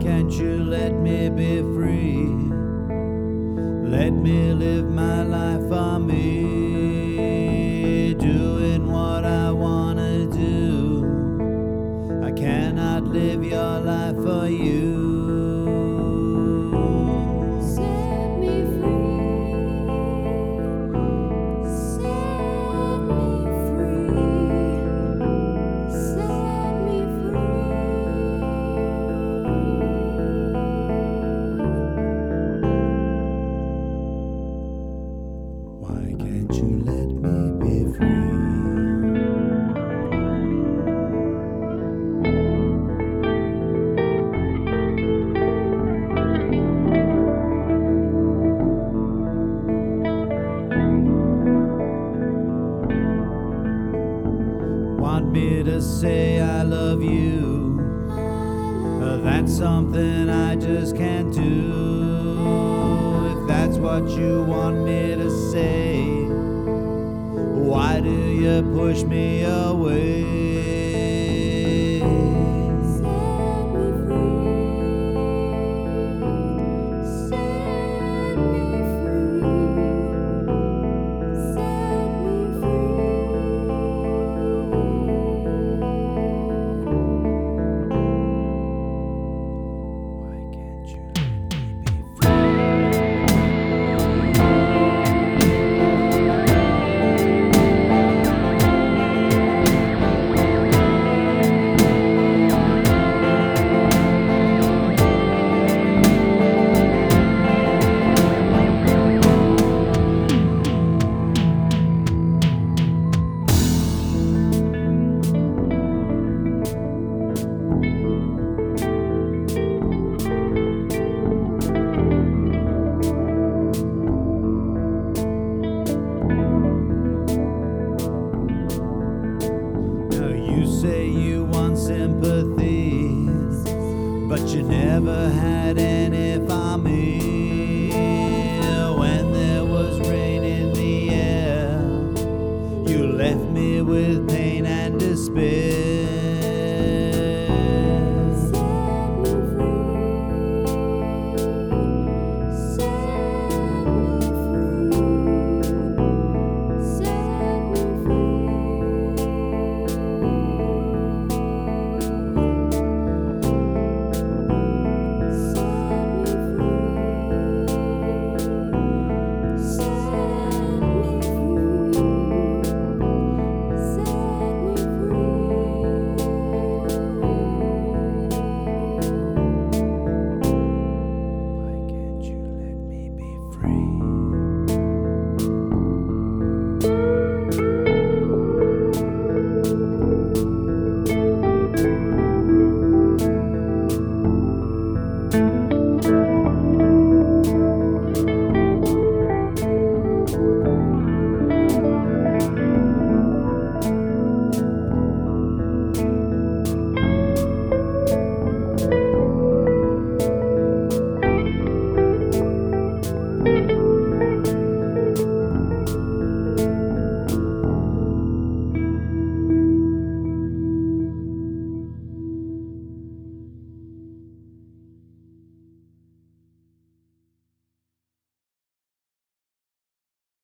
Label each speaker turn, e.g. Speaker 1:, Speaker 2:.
Speaker 1: can't you let me be free? Let me live my life for me, doing what I wanna do. I cannot live your life for you.
Speaker 2: Me
Speaker 1: to say I love you? Uh, that's something I just can't do. If that's what you want me to say, why do you push me away? say you want sympathy, but you never had any for me.